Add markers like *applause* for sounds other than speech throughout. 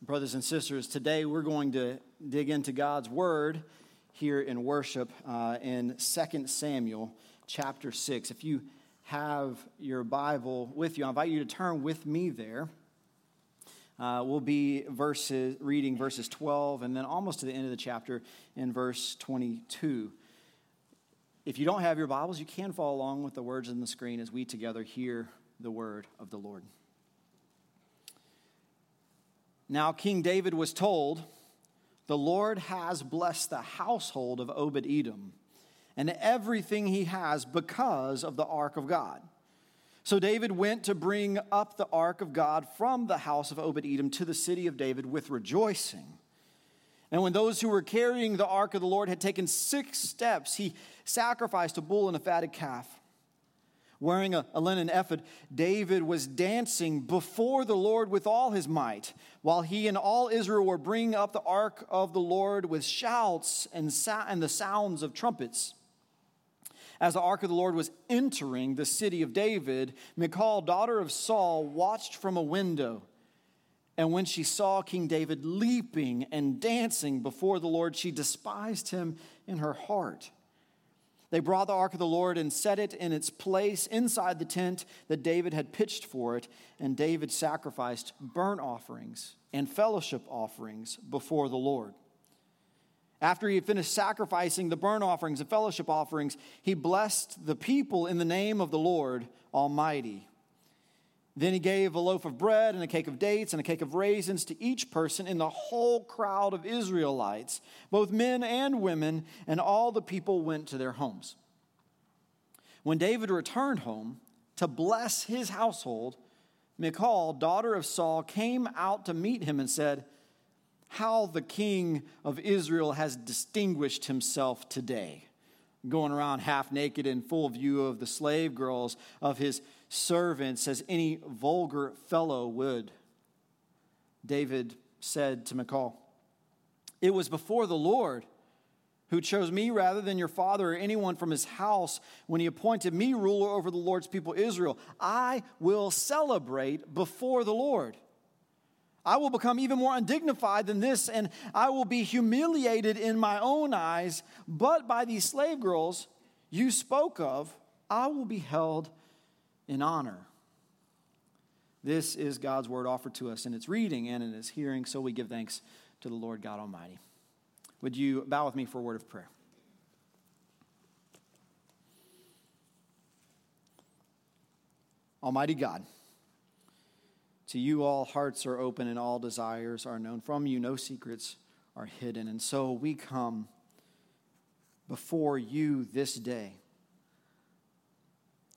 Brothers and sisters, today we're going to dig into God's Word here in worship uh, in 2 Samuel chapter 6. If you have your Bible with you, I invite you to turn with me there. Uh, we'll be verses, reading verses 12 and then almost to the end of the chapter in verse 22. If you don't have your Bibles, you can follow along with the words on the screen as we together hear the word of the Lord. Now, King David was told, The Lord has blessed the household of Obed Edom and everything he has because of the ark of God. So David went to bring up the ark of God from the house of Obed Edom to the city of David with rejoicing. And when those who were carrying the ark of the Lord had taken six steps, he sacrificed a bull and a fatted calf. Wearing a, a, linen ephod, David was dancing before the Lord with all his might, while he and all Israel were bringing up the ark of the Lord with shouts and, and the sounds of trumpets. As the ark of the Lord was entering the city of David, Michal, daughter of Saul, watched from a window. And when she saw King David leaping and dancing before the Lord, she despised him in her heart. They brought the ark of the Lord and set it in its place inside the tent that David had pitched for it, and David sacrificed burnt offerings and fellowship offerings before the Lord. After he had finished sacrificing the burnt offerings and fellowship offerings, he blessed the people in the name of the Lord Almighty. Then he gave a loaf of bread and a cake of dates and a cake of raisins to each person in the whole crowd of Israelites, both men and women, and all the people went to their homes. When David returned home to bless his household, Michal, daughter of Saul, came out to meet him and said, how the king of Israel has distinguished himself today, going around half naked in full view of the slave girls of his servants as any vulgar fellow would. David said to Michal, It was before the Lord who chose me rather than your father or anyone from his house when he appointed me ruler over the Lord's people Israel. I will celebrate before the Lord. I will become even more undignified than this, and I will be humiliated in my own eyes. But by these slave girls you spoke of, I will be held in honor. This is God's word offered to us in its reading and in its hearing, so we give thanks to the Lord God Almighty. Would you bow with me for a word of prayer? Almighty God, to you, all hearts are open and all desires are known. From you, no secrets are hidden. And so we come before you this day,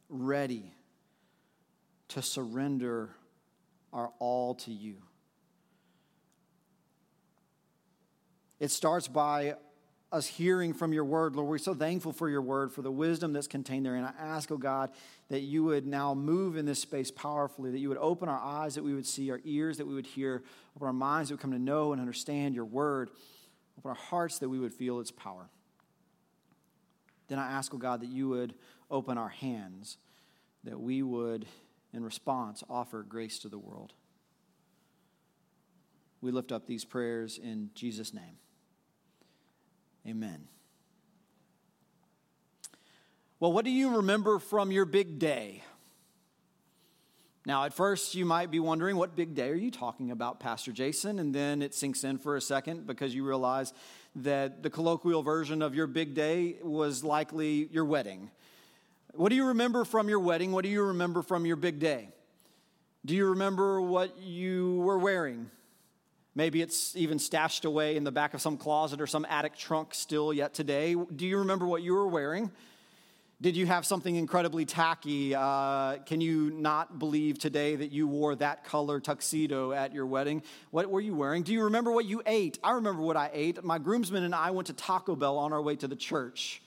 ready to surrender our all to you. It starts by us hearing from your word. Lord, we're so thankful for your word, for the wisdom that's contained there. And I ask, oh God, that you would now move in this space powerfully, that you would open our eyes, that we would see, our ears, that we would hear, open our minds, that we would come to know and understand your word, open our hearts, that we would feel its power. Then I ask, oh God, that you would open our hands, that we would, in response, offer grace to the world. We lift up these prayers in Jesus' name. Amen. Well, what do you remember from your big day? Now, at first, you might be wondering, what big day are you talking about, Pastor Jason? And then it sinks in for a second because you realize that the colloquial version of your big day was likely your wedding. What do you remember from your wedding? What do you remember from your big day? Do you remember what you were wearing? Maybe it's even stashed away in the back of some closet or some attic trunk still yet today. Do you remember what you were wearing? Did you have something incredibly tacky? Uh, can you not believe today that you wore that color tuxedo at your wedding? What were you wearing? Do you remember what you ate? I remember what I ate. My groomsmen and I went to Taco Bell on our way to the church.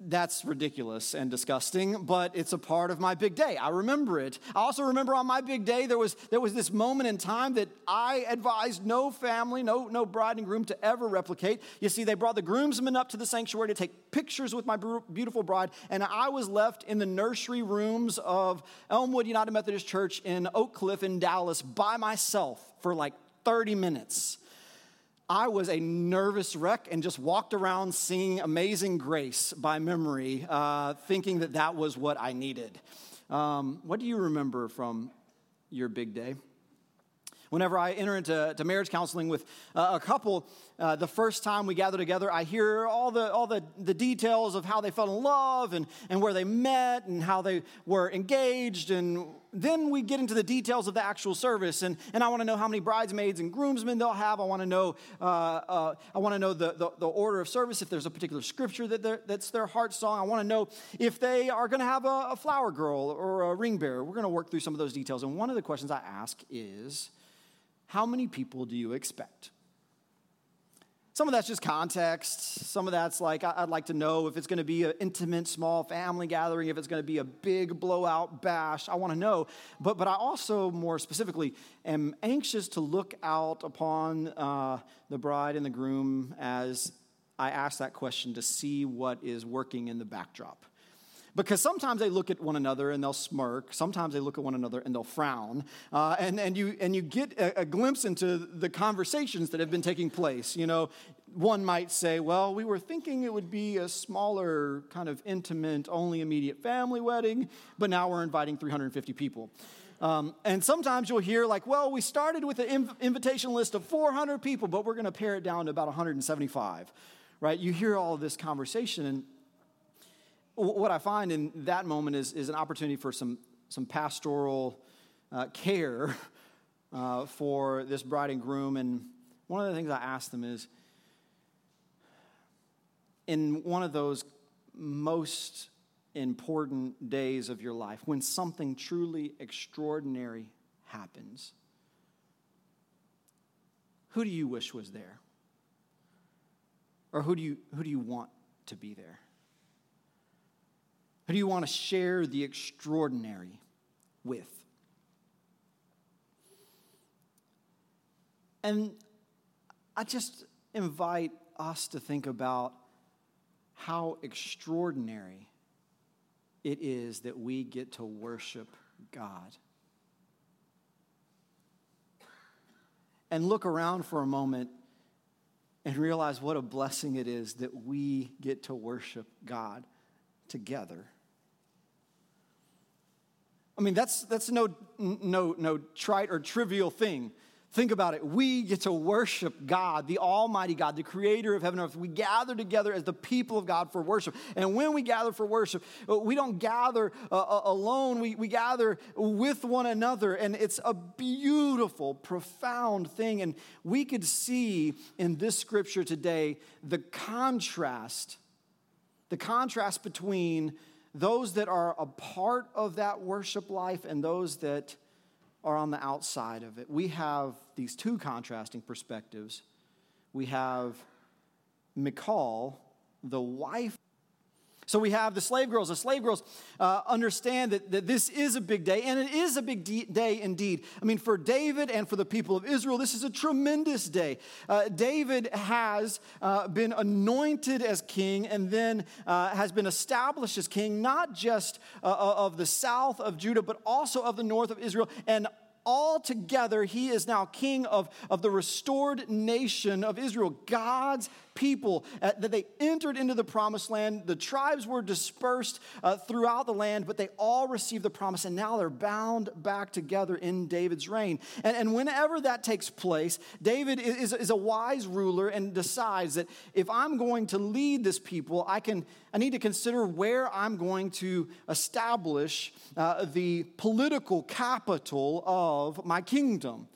That's ridiculous and disgusting, but it's a part of my big day. I remember it. I also remember on my big day there was there was this moment in time that I advised no family, no no bride and groom to ever replicate. You see, they brought the groomsmen up to the sanctuary to take pictures with my beautiful bride, and I was left in the nursery rooms of Elmwood United Methodist Church in Oak Cliff in Dallas by myself for like 30 minutes. I was a nervous wreck and just walked around singing Amazing Grace by memory, uh, thinking that that was what I needed. Um, what do you remember from your big day? Whenever I enter into to marriage counseling with a couple, uh, the first time we gather together, I hear all the, all the, the details of how they fell in love and, and where they met and how they were engaged. And then we get into the details of the actual service. And, and I want to know how many bridesmaids and groomsmen they'll have. I want to know, uh, uh I want to know the, the, the, order of service, if there's a particular scripture that that's their heart song. I want to know if they are going to have a, a flower girl or a ring bearer. We're going to work through some of those details. And one of the questions I ask is, how many people do you expect? Some of that's just context. Some of that's like, I'd like to know if it's going to be an intimate, small family gathering, if it's going to be a big blowout bash. I want to know. But, but I also, more specifically, am anxious to look out upon uh, the bride and the groom as I ask that question to see what is working in the backdrop. Because sometimes they look at one another and they'll smirk. Sometimes they look at one another and they'll frown. Uh, and, and, you, and you get a, a glimpse into the conversations that have been taking place. You know, one might say, well, we were thinking it would be a smaller, kind of intimate, only immediate family wedding, but now we're inviting 350 people. Um, and sometimes you'll hear, like, well, we started with an inv- invitation list of 400 people, but we're going to pare it down to about 175, right? You hear all of this conversation, and what I find in that moment is, is an opportunity for some, some pastoral uh, care *laughs* uh, for this bride and groom. And one of the things I ask them is in one of those most important days of your life, when something truly extraordinary happens, who do you wish was there? Or who do you, who do you want to be there? Who do you want to share the extraordinary with? And I just invite us to think about how extraordinary it is that we get to worship God. And look around for a moment and realize what a blessing it is that we get to worship God together. I mean, that's, that's no, no, no trite or trivial thing. Think about it. We get to worship God, the Almighty God, the creator of heaven and earth. We gather together as the people of God for worship. And when we gather for worship, uh, we don't gather uh, uh, alone, we, we gather with one another. And it's a beautiful, profound thing. And we could see in this scripture today the contrast, the contrast between those that are a part of that worship life and those that are on the outside of it. We have these two contrasting perspectives. We have Michal, the wife so we have the slave girls. The slave girls uh, understand that, that this is a big day, and it is a big de- day indeed. I mean, for David and for the people of Israel, this is a tremendous day. Uh, David has uh, been anointed as king and then uh, has been established as king, not just uh, uh, of the south of Judah, but also of the north of Israel. And all together, he is now king of, of the restored nation of Israel, God's people, uh, that they entered into the promised land. The tribes were dispersed uh, throughout the land, but they all received the promise, and now they're bound back together in David's reign. And, and whenever that takes place, David is, is a wise ruler and decides that if I'm going to lead this people, I, can, I need to consider where I'm going to establish uh, the political capital of my kingdom.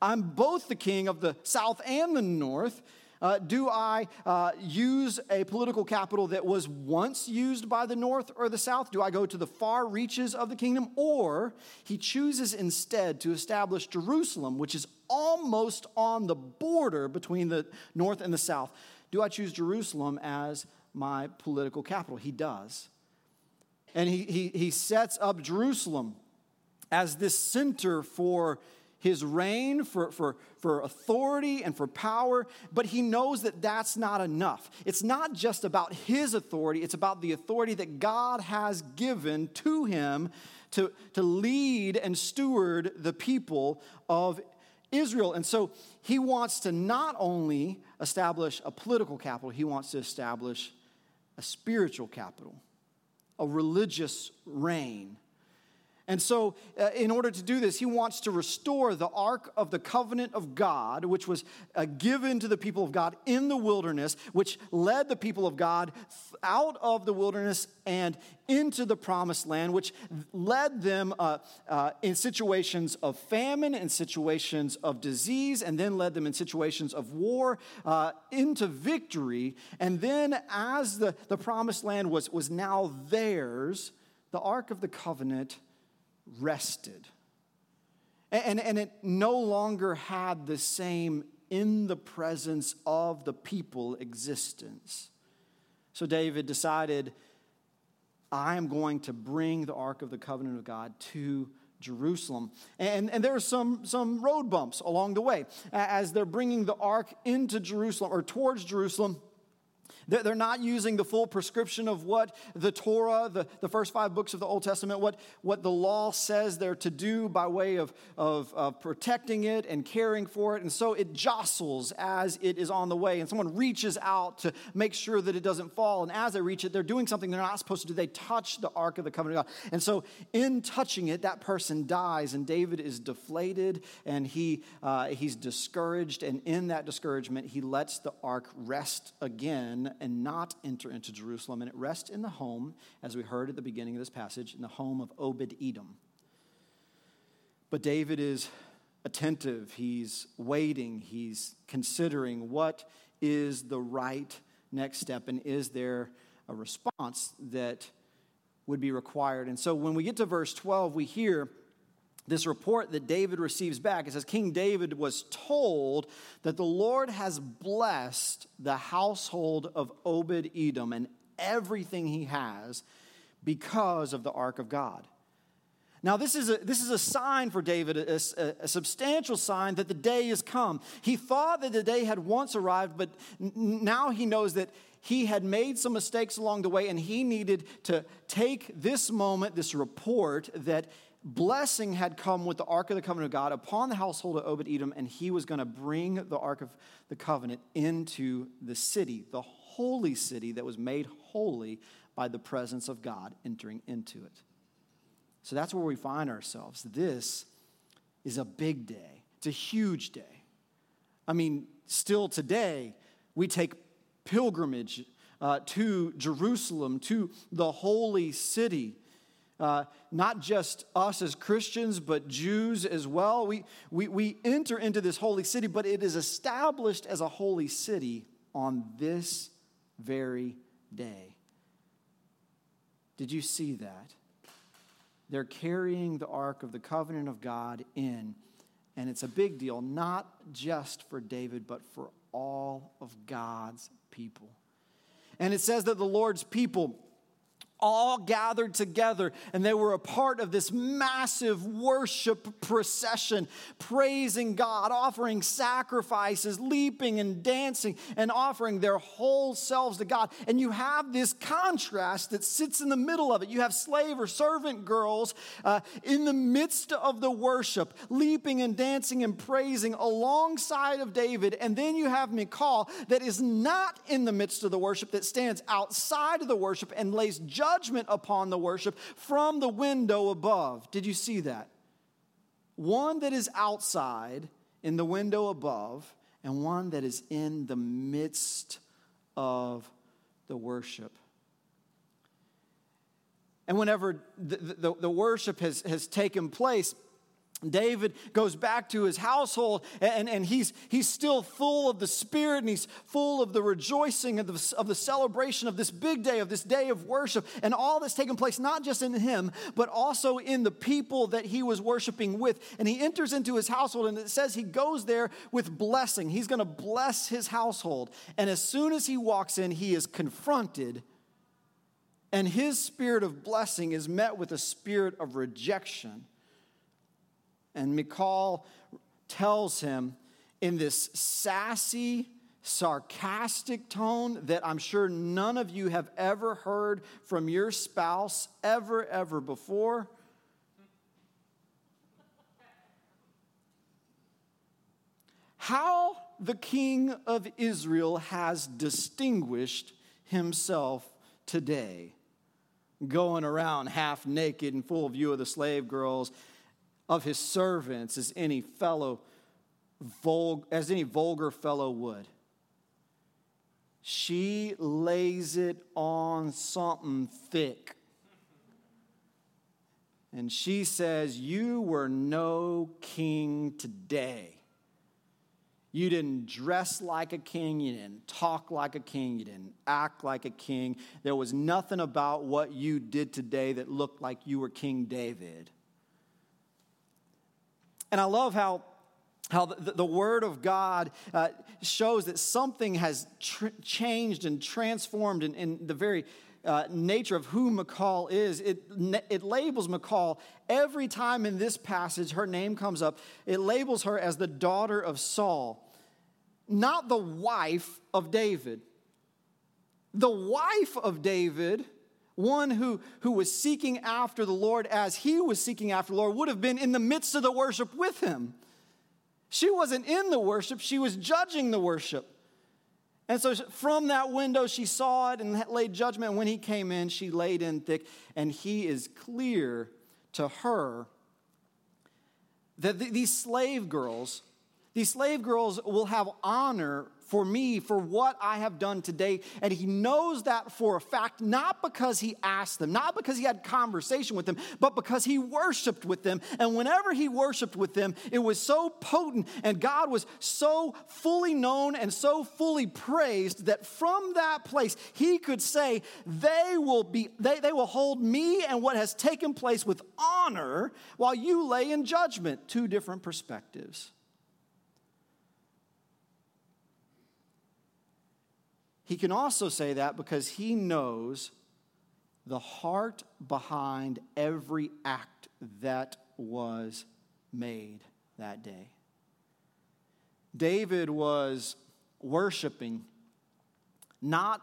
I'm both the king of the south and the north. Uh, do I uh, use a political capital that was once used by the north or the south? Do I go to the far reaches of the kingdom? Or he chooses instead to establish Jerusalem, which is almost on the border between the north and the south. Do I choose Jerusalem as my political capital. He does. And he, he, he sets up Jerusalem as this center for his reign, for, for, for authority, and for power, but he knows that that's not enough. It's not just about his authority, it's about the authority that God has given to him to, to lead and steward the people of Israel. And so he wants to not only establish a political capital, he wants to establish a spiritual capital, a religious reign. And so, uh, in order to do this, he wants to restore the Ark of the Covenant of God, which was uh, given to the people of God in the wilderness, which led the people of God out of the wilderness and into the promised land, which led them uh, uh in situations of famine, in situations of disease, and then led them in situations of war uh, into victory. And then, as the, the promised land was, was now theirs, the Ark of the Covenant rested. And, and it no longer had the same in the presence of the people existence. So David decided, I am going to bring the Ark of the Covenant of God to Jerusalem. And, and there are some, some road bumps along the way. As they're bringing the Ark into Jerusalem or towards Jerusalem, they're not using the full prescription of what the Torah, the, the first five books of the Old Testament, what, what the law says they're to do by way of, of, of protecting it and caring for it. And so it jostles as it is on the way. And someone reaches out to make sure that it doesn't fall. And as they reach it, they're doing something they're not supposed to do. They touch the Ark of the Covenant of God. And so in touching it, that person dies. And David is deflated and he, uh, he's discouraged. And in that discouragement, he lets the Ark rest again and not enter into Jerusalem. And it rests in the home, as we heard at the beginning of this passage, in the home of Obed Edom. But David is attentive, he's waiting, he's considering what is the right next step, and is there a response that would be required. And so when we get to verse 12, we hear this report that David receives back. It says, King David was told that the Lord has blessed the household of Obed Edom and everything he has because of the ark of God. Now, this is a, this is a sign for David, a, a, a, substantial sign that the day has come. He thought that the day had once arrived, but n- now he knows that he had made some mistakes along the way, and he needed to take this moment, this report, that blessing had come with the Ark of the Covenant of God upon the household of Obed Edom, and he was going to bring the Ark of the Covenant into the city, the holy city that was made holy by the presence of God entering into it. So that's where we find ourselves. This is a big day, it's a huge day. I mean, still today, we take pilgrimage uh, to Jerusalem, to the holy city uh, not just us as Christians, but Jews as well. We, we, we enter into this holy city, but it is established as a holy city on this very day. Did you see that? They're carrying the Ark of the Covenant of God in, and it's a big deal, not just for David, but for all of God's people. And it says that the Lord's people all gathered together and they were a part of this massive worship procession, praising God, offering sacrifices, leaping and dancing, and offering their whole selves to God. And you have this contrast that sits in the middle of it. You have slave or servant girls uh, in the midst of the worship, leaping and dancing and praising alongside of David. And then you have Michal that is not in the midst of the worship, that stands outside of the worship and lays judgment judgment upon the worship from the window above. Did you see that? One that is outside in the window above, and one that is in the midst of the worship. And whenever the, the, the worship has, has taken place, David goes back to his household and, and he's, he's still full of the Spirit and he's full of the rejoicing of the, of the celebration of this big day, of this day of worship, and all that's taken place, not just in him, but also in the people that he was worshiping with. And he enters into his household and it says he goes there with blessing. He's going to bless his household. And as soon as he walks in, he is confronted, and his spirit of blessing is met with a spirit of rejection. And Michal tells him in this sassy, sarcastic tone that I'm sure none of you have ever heard from your spouse ever, ever before. How the king of Israel has distinguished himself today, going around half naked in full view of the slave girls of his servants as any fellow vulg- as any vulgar fellow would. She lays it on something thick. And she says, You were no king today. You didn't dress like a king. You didn't talk like a king. You didn't act like a king. There was nothing about what you did today that looked like you were King David. And I love how how the, the, Word of God uh, shows that something has tr- changed and transformed in, in the very uh, nature of who Michal is. It, it labels Michal every time in this passage her name comes up, it labels her as the daughter of Saul, not the wife of David. The wife of David one who, who was seeking after the Lord as he was seeking after the Lord would have been in the midst of the worship with him. She wasn't in the worship, she was judging the worship. And so from that window, she saw it and laid judgment. When he came in, she laid in thick, and he is clear to her that these slave girls, these slave girls will have honor for me for what I have done today. And he knows that for a fact, not because he asked them, not because he had conversation with them, but because he worshiped with them. And whenever he worshiped with them, it was so potent and God was so fully known and so fully praised that from that place he could say, they will be, they, they will hold me and what has taken place with honor while you lay in judgment. Two different perspectives. He can also say that because he knows the heart behind every act that was made that day. David was worshiping not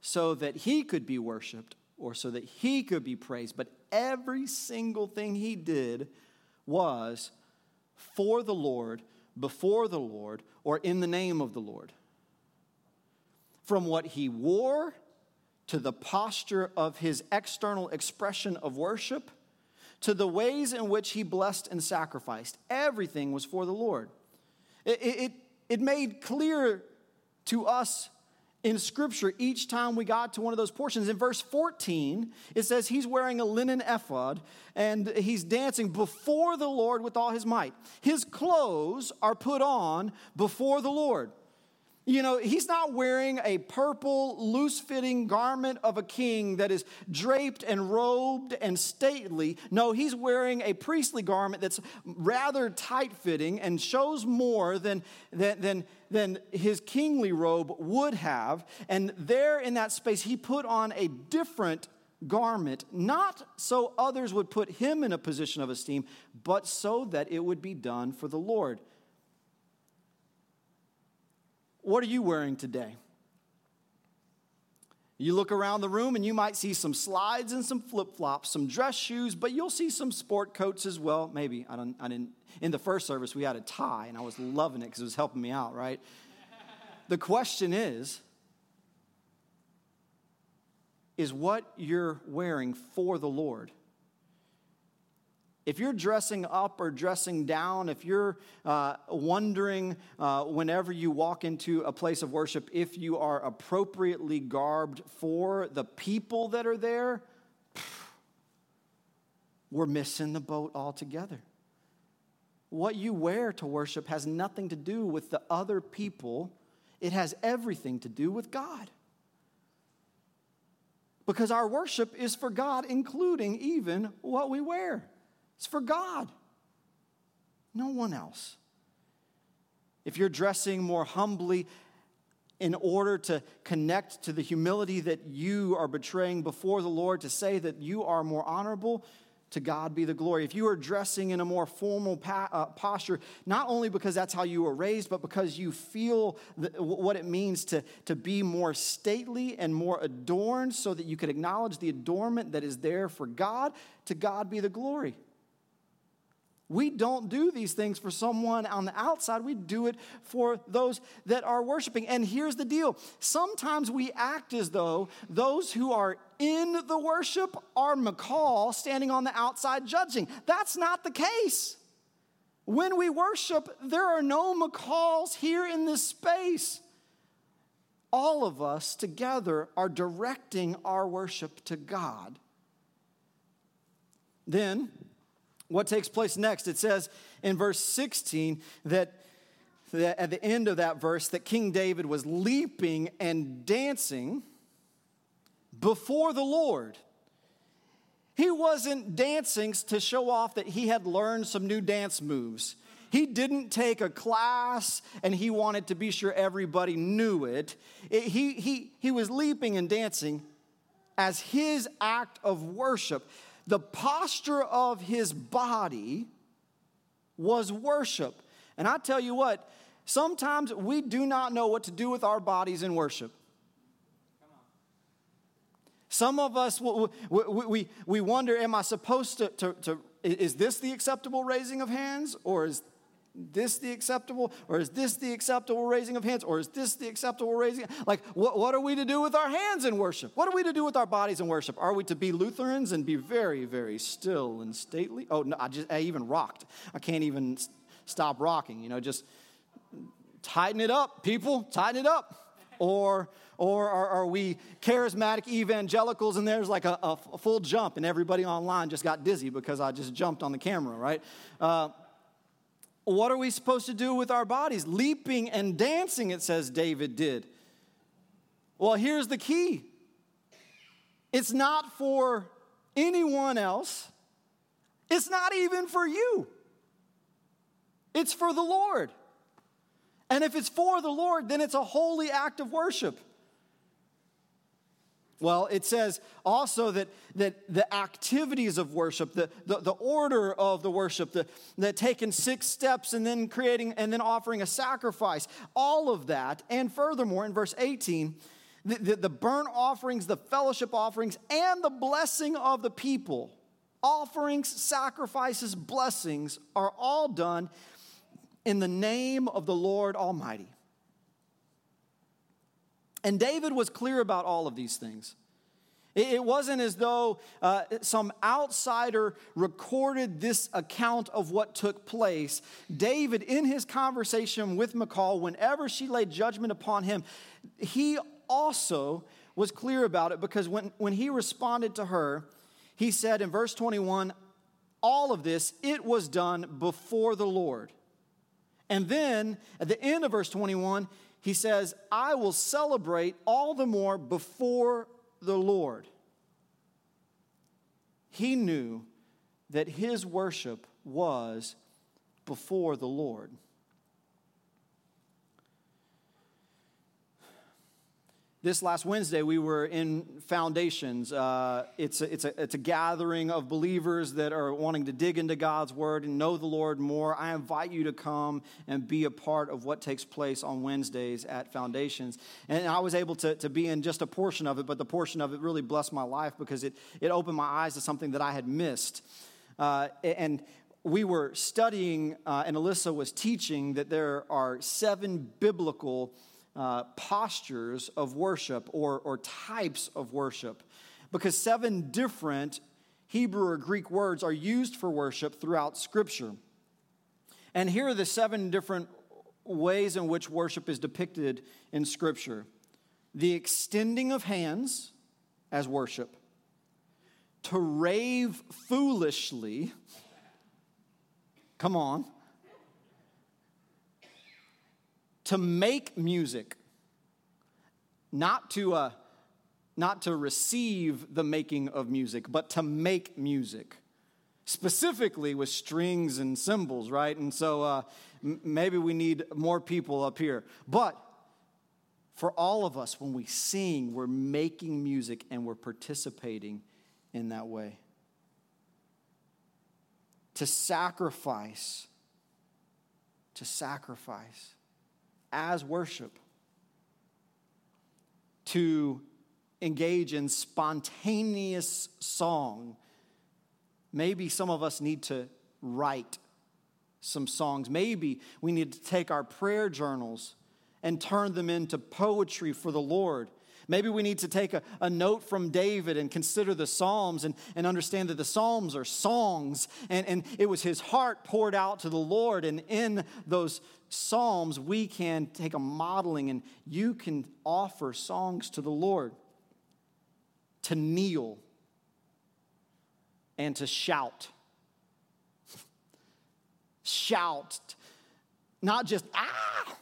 so that he could be worshiped or so that he could be praised, but every single thing he did was for the Lord, before the Lord, or in the name of the Lord from what he wore to the posture of his external expression of worship to the ways in which he blessed and sacrificed. Everything was for the Lord. It, it, it made clear to us in Scripture each time we got to one of those portions. In verse 14, it says he's wearing a linen ephod and he's dancing before the Lord with all his might. His clothes are put on before the Lord. You know, he's not wearing a purple, loose fitting garment of a king that is draped and robed and stately. No, he's wearing a priestly garment that's rather tight fitting and shows more than, than, than, than his kingly robe would have. And there in that space, he put on a different garment, not so others would put him in a position of esteem, but so that it would be done for the Lord. What are you wearing today? You look around the room and you might see some slides and some flip flops, some dress shoes, but you'll see some sport coats as well. Maybe I don't. I didn't. In the first service, we had a tie, and I was loving it because it was helping me out. Right. *laughs* the question is: Is what you're wearing for the Lord? If you're dressing up or dressing down, if you're uh, wondering uh, whenever you walk into a place of worship if you are appropriately garbed for the people that are there, we're missing the boat altogether. what you wear to worship has nothing to do with the other people, it has everything to do with God. Because our worship is for God, including even what we wear. It's for God, no one else. If you're dressing more humbly in order to connect to the humility that you are betraying before the Lord, to say that you are more honorable, to God be the glory. If you are dressing in a more formal pa- uh, posture, not only because that's how you were raised, but because you feel the, what it means to, to be more stately and more adorned so that you could acknowledge the adornment that is there for God, to God be the glory. We don't do these things for someone on the outside. We do it for those that are worshiping. And here's the deal sometimes we act as though those who are in the worship are Michal standing on the outside judging. That's not the case. When we worship, there are no Michals here in this space. All of us together are directing our worship to God. Then, what takes place next? It says in verse 16 that, that at the end of that verse that King David was leaping and dancing before the Lord. He wasn't dancing to show off that he had learned some new dance moves. He didn't take a class and he wanted to be sure everybody knew it. it. he, he, he was leaping and dancing as his act of worship the posture of his body was worship. And I tell you what, sometimes we do not know what to do with our bodies in worship. Some of us, we, we, we wonder, am I supposed to, to, to, is this the acceptable raising of hands? Or is this the acceptable or is this the acceptable raising of hands or is this the acceptable raising like what, what are we to do with our hands in worship? What are we to do with our bodies in worship? Are we to be lutherans and be very very still and stately? Oh no i just i even rocked. I can't even stop rocking you know just tighten it up people tighten it up. Or or are, are, we charismatic evangelicals and there's like a, a, full jump and everybody online just got dizzy because I just jumped on the camera, right? Uh, what are we supposed to do with our bodies? Leaping and dancing, it says David did. Well, here's the key it's not for anyone else, it's not even for you, it's for the Lord. And if it's for the Lord, then it's a holy act of worship. Well, it says also that, that the activities of worship, the, the, the order of the worship, the, the taking six steps and then creating and then offering a sacrifice, all of that. And furthermore, in verse 18, the, the, the burnt offerings, the fellowship offerings, and the blessing of the people, offerings, sacrifices, blessings are all done in the name of the Lord Almighty. And David was clear about all of these things. It wasn't as though uh, some outsider recorded this account of what took place. David, in his conversation with Michal, whenever she laid judgment upon him, he also was clear about it because when, when he responded to her, he said in verse 21 all of this, it was done before the Lord. And then at the end of verse 21, he says, I will celebrate all the more before the Lord. He knew that his worship was before the Lord. This last Wednesday, we were in Foundations. Uh, it's, a, it's, a, it's a gathering of believers that are wanting to dig into God's Word and know the Lord more. I invite you to come and be a part of what takes place on Wednesdays at Foundations. And I was able to, to be in just a portion of it, but the portion of it really blessed my life because it, it opened my eyes to something that I had missed. Uh, and we were studying, uh, and Alyssa was teaching that there are seven biblical uh, postures of worship or, or types of worship because seven different Hebrew or Greek words are used for worship throughout Scripture. And here are the seven different ways in which worship is depicted in Scripture the extending of hands as worship, to rave foolishly. Come on, to make music, not to, uh, not to receive the making of music, but to make music specifically with strings and cymbals, right? And so uh, m- maybe we need more people up here. But for all of us, when we sing, we're making music and we're participating in that way. To sacrifice, to sacrifice as worship, to engage in spontaneous song Maybe some of us need to write some songs. Maybe we need to take our prayer journals and turn them into poetry for the Lord. Maybe we need to take a, a, note from David and consider the Psalms and, and understand that the Psalms are songs, and, and it was his heart poured out to the Lord. And in those Psalms, we can take a modeling and you can offer songs to the Lord. To kneel and to shout. *laughs* shout, not just ah,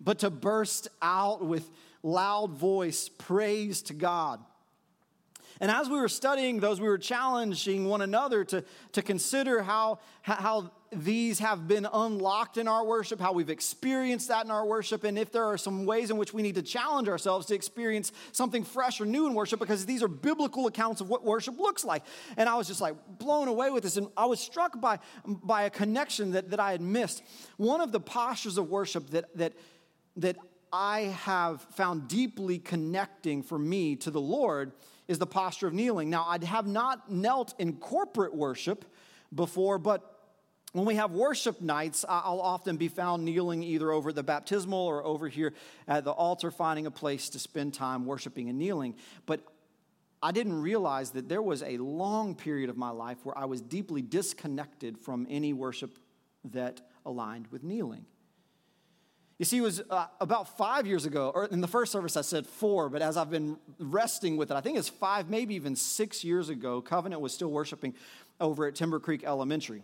but to burst out with loud voice praise to God. And as we were studying those, we were challenging one another to, to consider how, how these have been unlocked in our worship, how we've experienced that in our worship, and if there are some ways in which we need to challenge ourselves to experience something fresh or new in worship, because these are biblical accounts of what worship looks like. And I was just like blown away with this, and I was struck by, by a connection that, that I had missed. One of the postures of worship that, that, that I have found deeply connecting for me to the Lord is the posture of kneeling. Now, I have not knelt in corporate worship before, but when we have worship nights, I'll often be found kneeling either over the baptismal or over here at the altar, finding a place to spend time worshiping and kneeling. But I didn't realize that there was a long period of my life where I was deeply disconnected from any worship that aligned with kneeling. You see, it was uh, about five years ago, or in the first service I said four, but as I've been resting with it, I think it's five, maybe even six years ago, Covenant was still worshiping over at Timber Creek Elementary.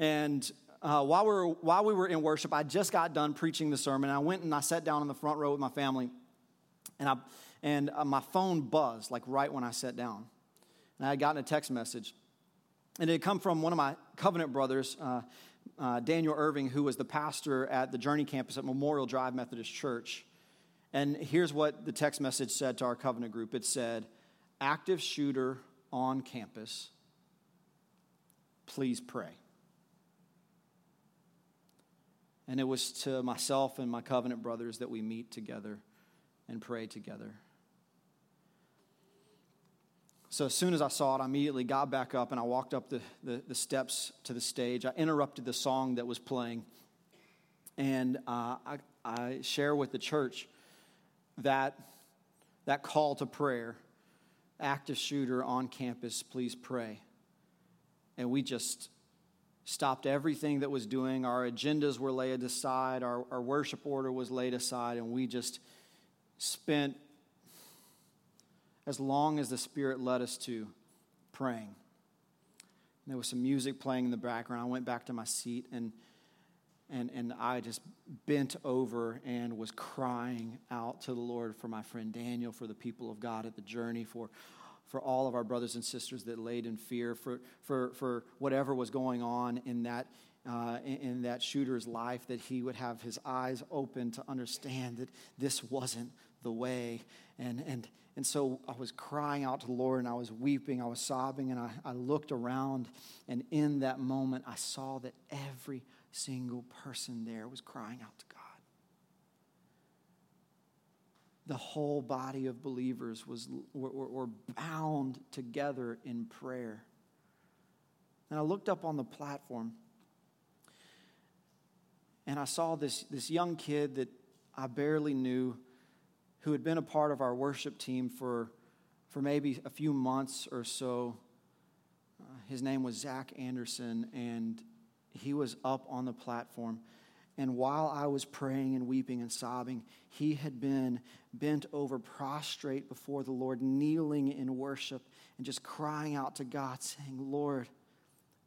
And uh, while, we were, while we were in worship, I just got done preaching the sermon. I went and I sat down in the front row with my family, and, I, and uh, my phone buzzed, like right when I sat down. And I had gotten a text message. And it had come from one of my covenant brothers, uh, Daniel Irving, who was the pastor at the Journey campus at Memorial Drive Methodist Church. And here's what the text message said to our covenant group it said, Active shooter on campus, please pray. And it was to myself and my covenant brothers that we meet together and pray together. So as soon as I saw it, I immediately got back up and I walked up the, the, the steps to the stage. I interrupted the song that was playing. And uh, I, I share with the church that, that call to prayer active shooter on campus, please pray. And we just stopped everything that was doing. Our agendas were laid aside, our, our worship order was laid aside, and we just spent as long as the Spirit led us to praying. And there was some music playing in the background. I went back to my seat and and, and I just bent over and was crying out to the Lord for my friend Daniel, for the people of God at the journey, for for all of our brothers and sisters that laid in fear, for, for, for whatever was going on in that, uh, in, in that shooter's life, that he would have his eyes open to understand that this wasn't the way. And, and, and so I was crying out to the Lord and I was weeping, I was sobbing, and I, I looked around. And in that moment, I saw that every single person there was crying out to God the whole body of believers was, were, were bound together in prayer. And I looked up on the platform and I saw this, this young kid that I barely knew who had been a part of our worship team for, for maybe a few months or so. Uh, his name was Zach Anderson, and he was up on the platform. And while I was praying and weeping and sobbing, he had been bent over, prostrate before the Lord, kneeling in worship and just crying out to God, saying, Lord,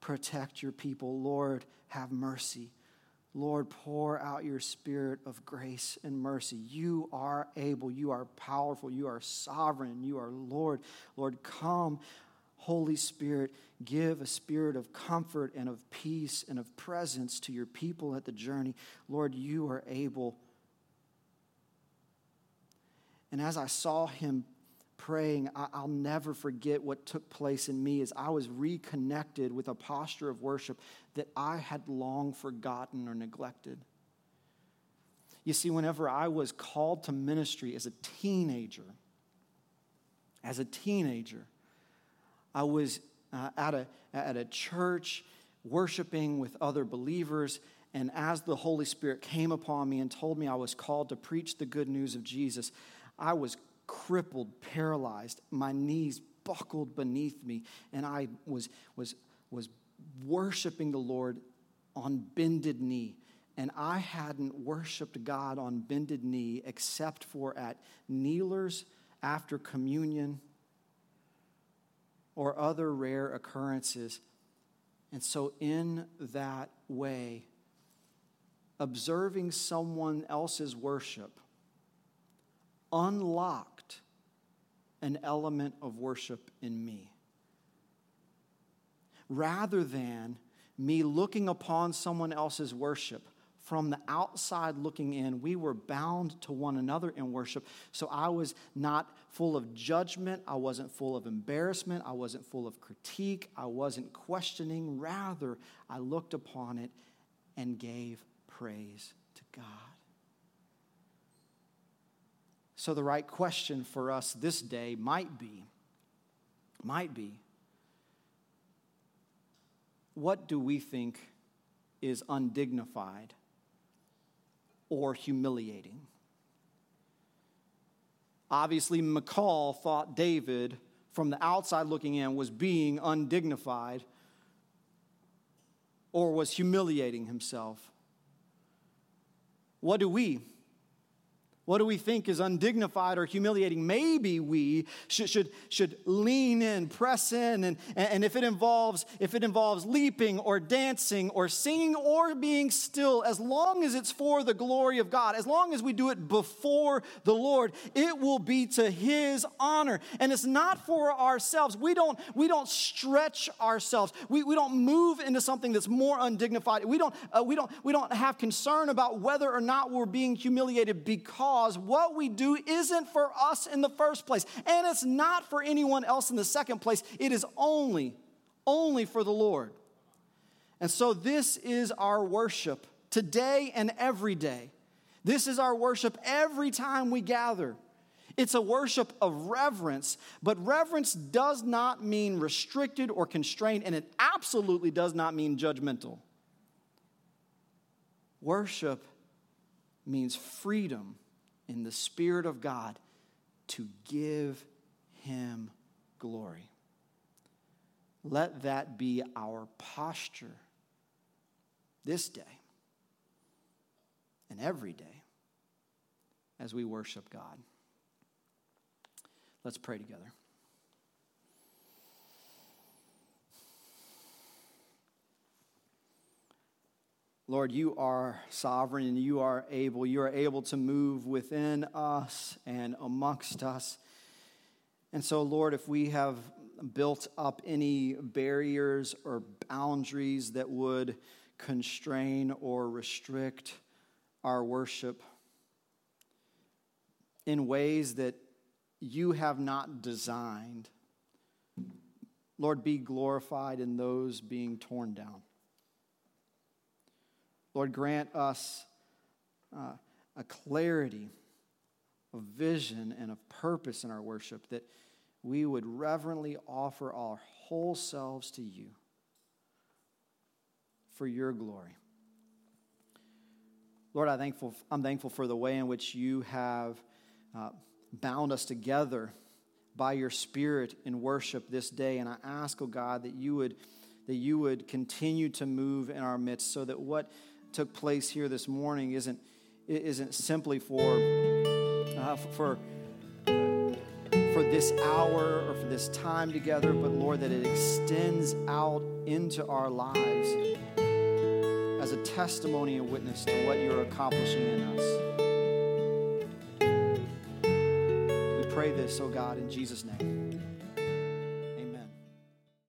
protect your people. Lord, have mercy. Lord, pour out your spirit of grace and mercy. You are able, you are powerful, you are sovereign, you are Lord. Lord, come, Holy Spirit, give a spirit of comfort and of peace and of presence to your people at the journey. Lord, you are able. And as I saw him praying, I'll never forget what took place in me as I was reconnected with a posture of worship that I had long forgotten or neglected. You see, whenever I was called to ministry as a teenager, as a teenager, I was uh, at, a, at a church worshiping with other believers. And as the Holy Spirit came upon me and told me I was called to preach the good news of Jesus, I was crippled, paralyzed. My knees buckled beneath me, and I was, was, was worshiping the Lord on bended knee. And I hadn't worshiped God on bended knee except for at kneelers after communion or other rare occurrences. And so, in that way, observing someone else's worship unlocked an element of worship in me. Rather than me looking upon someone else's worship from the outside looking in, we were bound to one another in worship. So I was not full of judgment. I wasn't full of embarrassment. I wasn't full of critique. I wasn't questioning. Rather, I looked upon it and gave praise to God. So, the right question for us this day might be, might be, what do we think is undignified or humiliating? Obviously, Michal thought David, from the outside looking in, was being undignified or was humiliating himself. What do we what do we think is undignified or humiliating? Maybe we should, should, should lean in, press in, and, and if, it involves, if it involves leaping or dancing or singing or being still, as long as it's for the glory of God, as long as we do it before the Lord, it will be to His honor. And it's not for ourselves. We don't, we don't stretch ourselves. We, we don't move into something that's more undignified. We don't, uh, we, don't, we don't have concern about whether or not we're being humiliated because because what we do isn't for us in the first place, and it's not for anyone else in the second place. It is only, only for the Lord. And so, this is our worship today and every day. This is our worship every time we gather. It's a worship of reverence, but reverence does not mean restricted or constrained, and it absolutely does not mean judgmental. Worship means freedom in the Spirit of God to give Him glory. Let that be our posture this day and every day as we worship God. Let's pray together. Lord, you are sovereign and you are able. You are able to move within us and amongst us. And so, Lord, if we have built up any barriers or boundaries that would constrain or restrict our worship in ways that you have not designed, Lord, be glorified in those being torn down. Lord, grant us uh, a clarity of vision and of purpose in our worship that we would reverently offer our whole selves to you for your glory. Lord, I thankful, I'm thankful for the way in which you have uh, bound us together by your Spirit in worship this day. And I ask, oh God, that you would, that you would continue to move in our midst so that what took place here this morning isn't, isn't simply for, uh, for, for this hour or for this time together, but Lord, that it extends out into our lives as a testimony and witness to what you're accomplishing in us. We pray this, oh God, in Jesus' name.